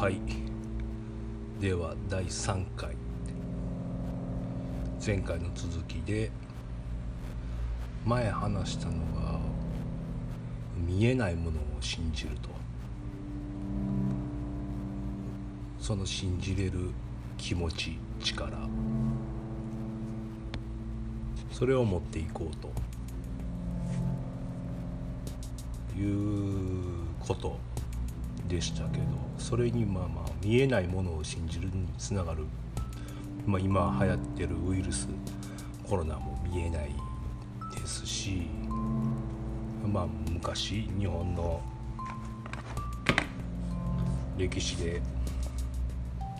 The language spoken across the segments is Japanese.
はい。では第3回。前回の続きで前話したのが見えないものを信じると。その信じれる気持ち力。それを持っていこうと。いうこと。でしたけどそれにまあまあ見えないものを信じるにつながる、まあ、今流行ってるウイルスコロナも見えないですしまあ昔日本の歴史で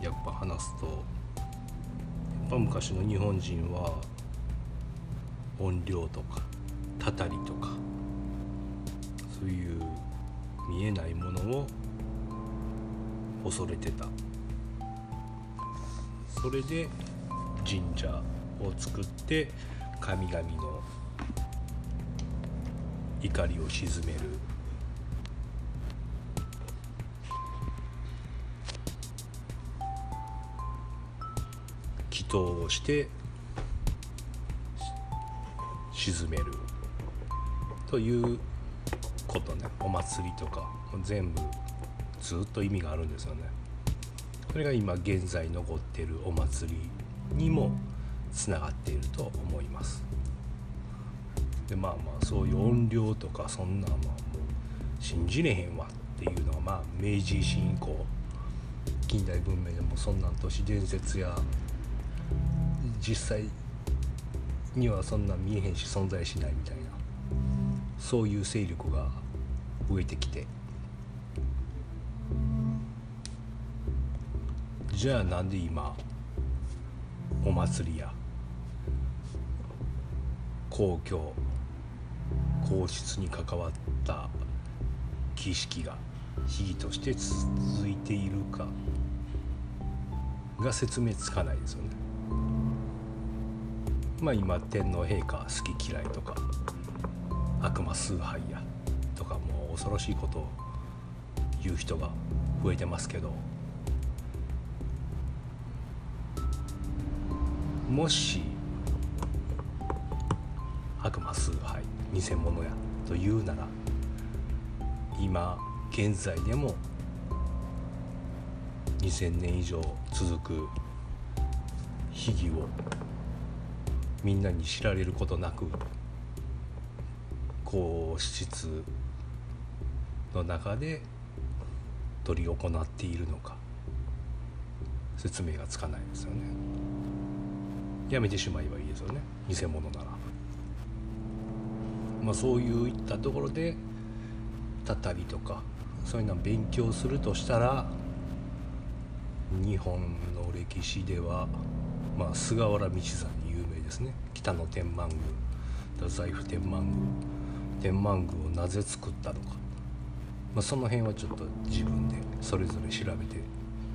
やっぱ話すとやっぱ昔の日本人は音量とかたたりとかそういう見えないものを恐れてた。それで神社を作って神々の怒りを鎮める。祈祷をして鎮める。ということね。お祭りとか全部ずっと意味があるんですよね。それが今現在残ってるお祭りにもつながっていると思います。でまあまあそういう音量とかそんなまあもう信じれへんわっていうのはまあ明治維新以降近代文明でもそんな都市伝説や実際にはそんな見えへんし存在しないみたいなそういう勢力が増えてきてじゃあなんで今お祭りや公共皇室に関わった儀式が秘儀として続いているかが説明つかないですよね。まあ今天皇陛下好き嫌いとか悪魔崇拝やとかもう恐ろしいことを言う人が増えてますけどもし悪魔崇拝偽物やと言うなら今現在でも2,000年以上続く秘儀をみんなに知られることなく皇室の中で執り行っているのか説明がつかないですよねやめてしまえばいいですよね。偽物なら。まあそういったところでたたりとかそういうのを勉強するとしたら日本の歴史ではまあ菅原道真有名ですね。北の天満宮。太宰府天満宮。天満宮をなぜ作ったのか、まあ、その辺はちょっと自分でそれぞれ調べて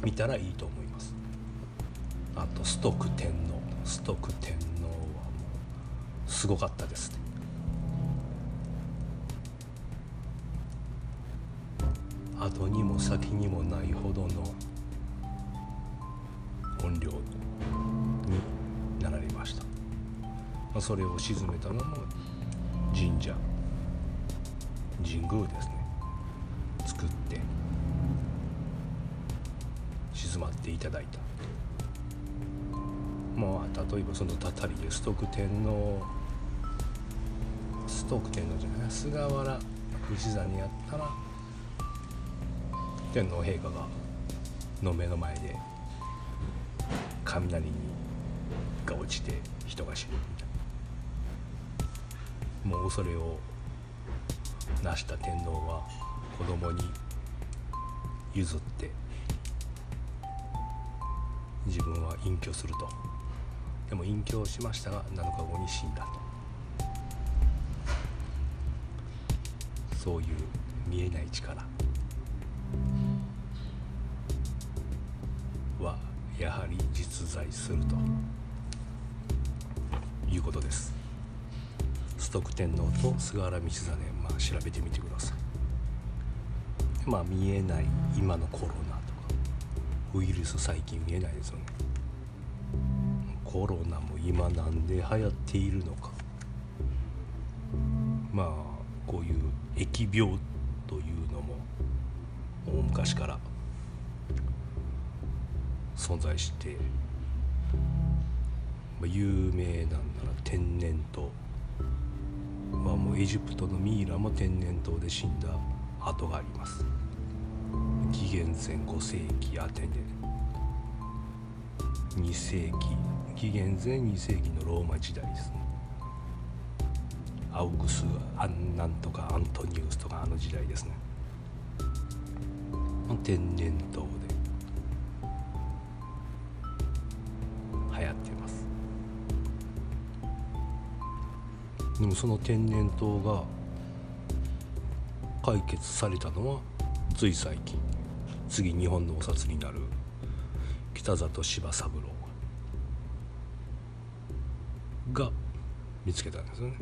みたらいいと思います。あと崇徳天皇。崇徳天皇はもうすごかったですね。後にも先にもないほどの音量になられました、まあ、それを鎮めたのも神社。神宮ですね。作って静まっていただいた。まあ例えばそのたたりで崇徳天皇崇徳天皇じゃない菅原道真やったら天皇陛下がの目の前で雷にが落ちて人が死ぬみたいな。もうそれを成した天皇は子供に譲って自分は隠居すると。でも隠居しましたが7日後に死んだと。そういう見えない力。はやはり実在すると。いうことです。崇徳天皇と菅原道真、まあ、調べてみてください。まあ見えない今のコロナとかウイルス最近見えないですよね。コロナも今なんで流行っているのか。まあこういう疫病というのも大昔から存在して、まあ、有名なんなら天然痘。はもうエジプトのミイラも天然痘で死んだ跡があります。紀元前5世紀アテネ2世紀紀元前2世紀のローマ時代ですね。アウグスアンなんとかアントニウスとかあの時代ですね。天然痘で流行ってます。でもその天然痘が解決されたのはつい最近。次日本のお札になる北里柴三郎が見つけたんですよね。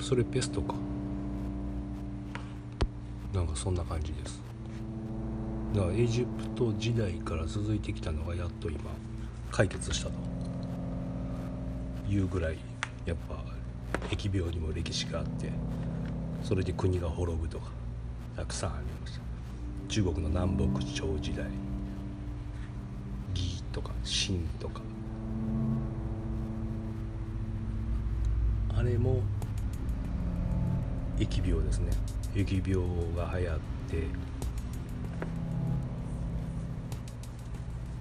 それペストか。なんかそんな感じです。だからエジプト時代から続いてきたのがやっと今解決したと。いうぐらいやっぱ疫病にも歴史があってそれで国が滅ぶとかたくさんありました。中国の南北朝時代。とか秦とか。あれも疫病ですね。疫病が流行って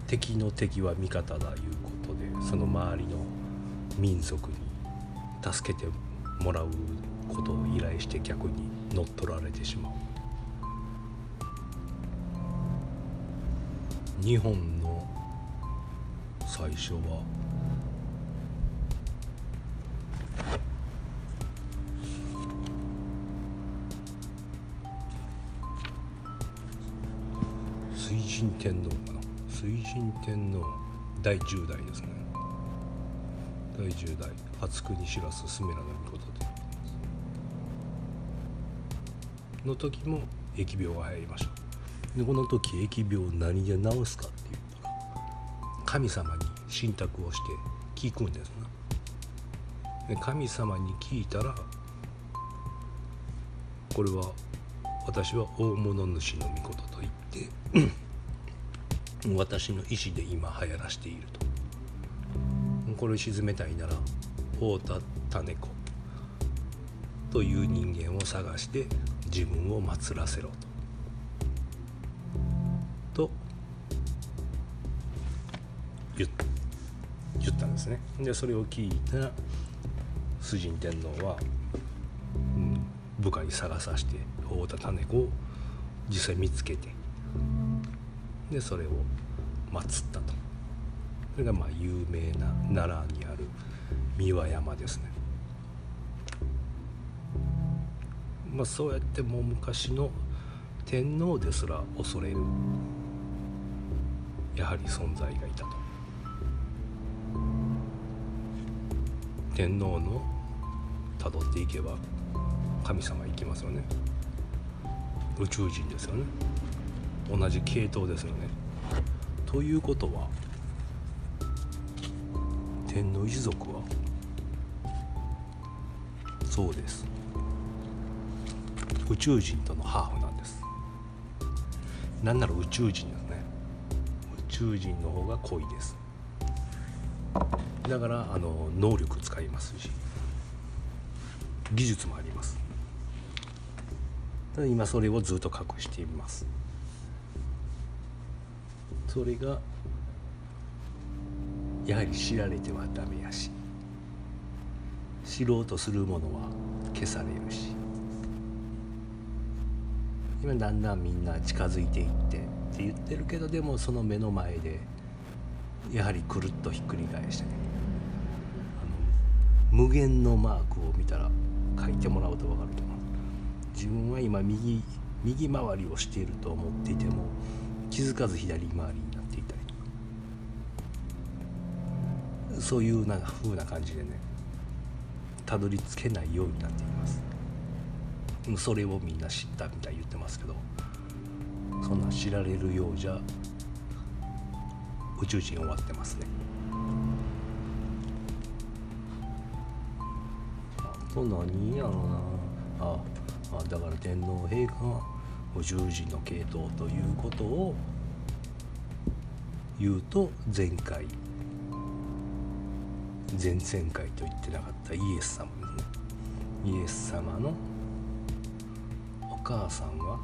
敵の敵は味方だいうことでその周りの民族に助けてもらうことを依頼して逆に乗っ取られてしまう。日本の最初は。水神天皇かな？水神天皇。第10代ですね。第10代。初国知らすすめらの御事で。の時も疫病が入りました。でこの時疫病何で治すかって言ったら神様に信託をして聞くんですな。で神様に聞いたらこれは私は大物主の御事と言って私の意思で今流行らしていると。これを沈めたいなら太田種子という人間を探して自分を祀らせろと。と言ったんですね。でそれを聞いた崇神天皇は、うん、部下に探さして太田種子を実際見つけてでそれを祀ったと。それがまあ有名な奈良にある三輪山ですね。まあそうやってもう昔の天皇ですら恐れるやはり存在がいたと。天皇のたどっていけば神様行きますよね。宇宙人ですよね。同じ系統ですよね。ということは天皇一族はそうです。宇宙人とのハーフなんです。なんなら宇宙人ですね。宇宙人の方が濃いです。だからあの能力使いますし技術もあります。今それをずっと隠しています。それがやはり知られてはダメやし知ろうとするものは消されるし。今だんだんみんな近づいていってって言ってるけどでもその目の前でやはりくるっとひっくり返してね。無限のマークを見たら書いてもらうと分かると思う。自分は今右右回りをしていると思っていても気づかず左回りになっていたりとか。そういうな風な感じでねたどり着けないようになっています。それをみんな知ったみたいに言ってますけどそんな知られるようじゃ宇宙人終わってますね。と何やろな。ああだから天皇陛下が宇宙人の系統ということを言うと前回前々回と言ってなかったイエス様ですねイエス様のお母さんは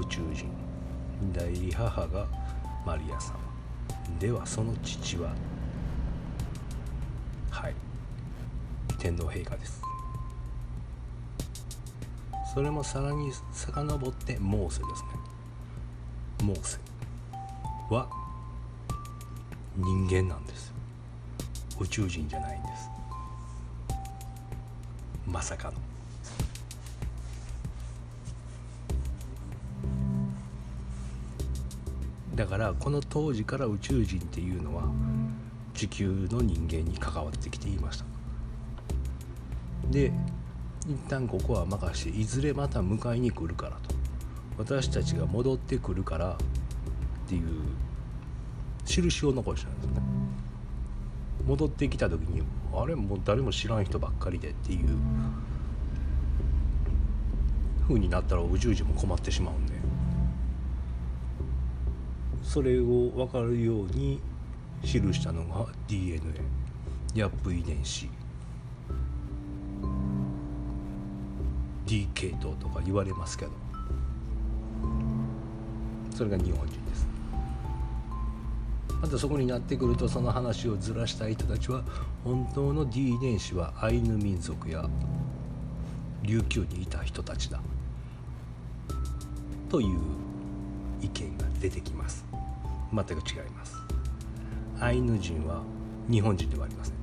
宇宙人代理母がマリア様。ではその父は天皇陛下です。それもさらに遡ってモーセですね。モーセ。は人間なんです。宇宙人じゃないんです。まさかの。だからこの当時から宇宙人っていうのは地球の人間に関わってきていました。で一旦ここは任していずれまた迎えに来るからと。私たちが戻ってくるからっていう印を残したんですね。戻ってきた時にあれもう誰も知らん人ばっかりでっていう。風になったら宇宙人も困ってしまうんで。それを分かるように記したのが DNA ヤップ遺伝子。D 系統とか言われますけど。それが日本人です。またそこになってくるとその話をずらしたい人たちは本当の D 遺伝子はアイヌ民族や琉球にいた人たちだ。という意見が出てきます。全く違います。アイヌ人は日本人ではありません。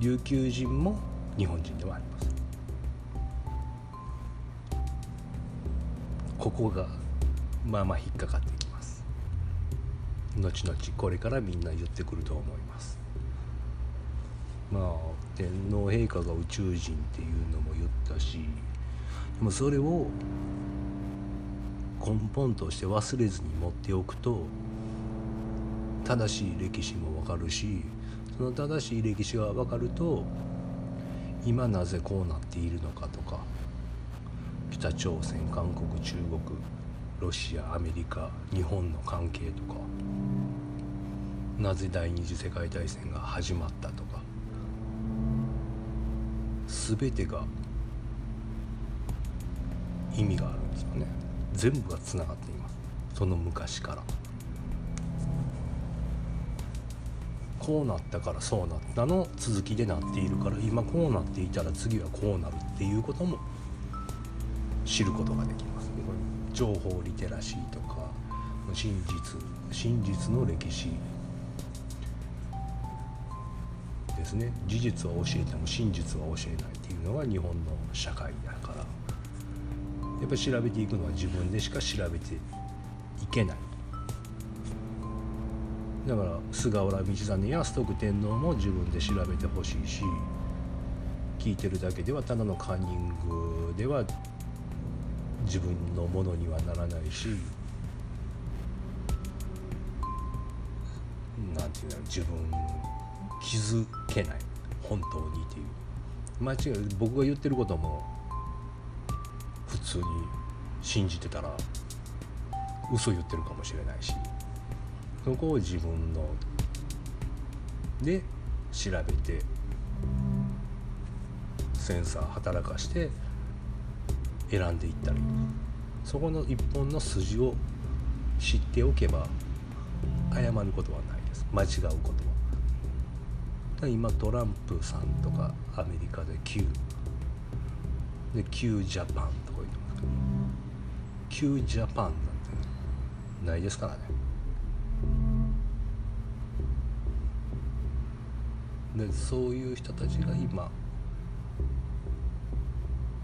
琉球人も日本人ではありません。ここがまあまあ引っかかってきます。後々これからみんな言ってくると思います。まあ天皇陛下が宇宙人っていうのも言ったしでもそれを根本として忘れずに持っておくと正しい歴史も分かるしその正しい歴史が分かると今なぜこうなっているのかとか北朝鮮韓国中国ロシアアメリカ日本の関係とかなぜ第二次世界大戦が始まったとか全てが意味があるんですよね。全部がつながっていますその昔からこうなったからそうなったの続きでなっているから今こうなっていたら次はこうなるっていうことも知ることができます、情報リテラシーとか真実真実の歴史ですね。事実は教えても真実は教えないっていうのが日本の社会だから。やっぱり調べていくのは自分でしか調べていけない。だから菅原道真や崇徳天皇も自分で調べてほしいし聞いてるだけではただのカンニングでは自分のものにはならないしなんていう自分気づけない。本当にっていう。間違い僕が言ってることも普通に信じてたら嘘言ってるかもしれないしそこを自分ので調べてセンサー働かして選んでいったりそこの一本の筋を知っておけば謝ることはないです。間違うことは。今トランプさんとかアメリカで Q で Q ジャパンとか言ってますけど Q ジャパンなんてないですからね。でそういう人たちが今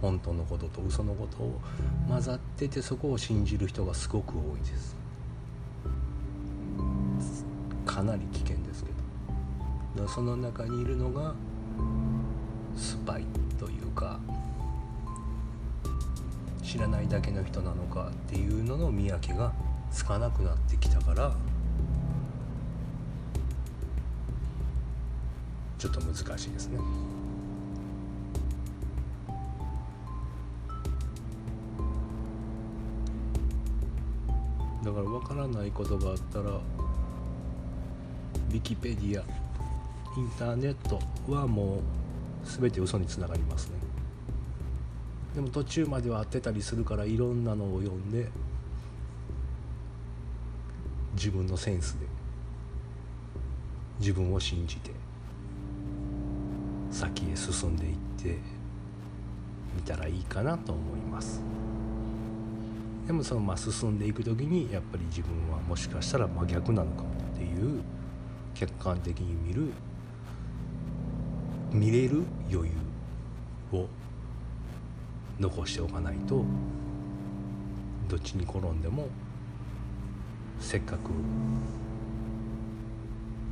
本当のことと嘘のことを混ざっててそこを信じる人がすごく多いですかなり危険ですけどその中にいるのがスパイというか知らないだけの人なのかっていうのの見分けがつかなくなってきたからちょっと難しいですね。から分からないことがあったらウィキペディアインターネットはもう全て嘘につながりますねでも途中までは合ってたりするからいろんなのを読んで自分のセンスで自分を信じて先へ進んでいってみたらいいかなと思います。でもそのまあ進んでいく時にやっぱり自分はもしかしたら真逆なのかもっていう客観的に見る見れる余裕を残しておかないとどっちに転んでもせっかく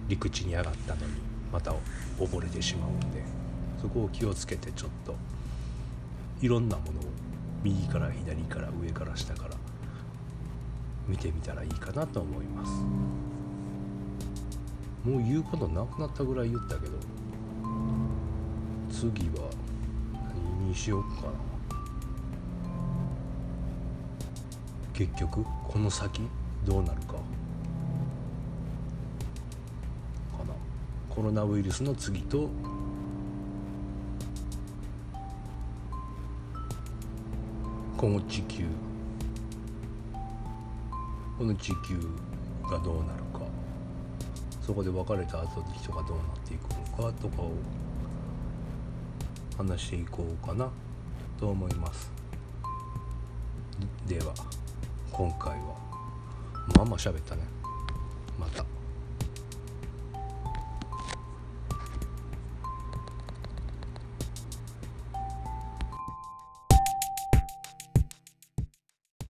陸地に上がったのにまた溺れてしまうんでそこを気をつけてちょっといろんなものを右から左から上から下から。見てみたらいいかなと思います。もう言うことなくなったぐらい言ったけど次は何にしようかな。結局この先どうなるか。かな。コロナウイルスの次とこの地球。この地球がどうなるか。そこで別れた後の人がどうなっていくのかとかを話していこうかな。と思います。では今回は。まあまあ喋ったね。また。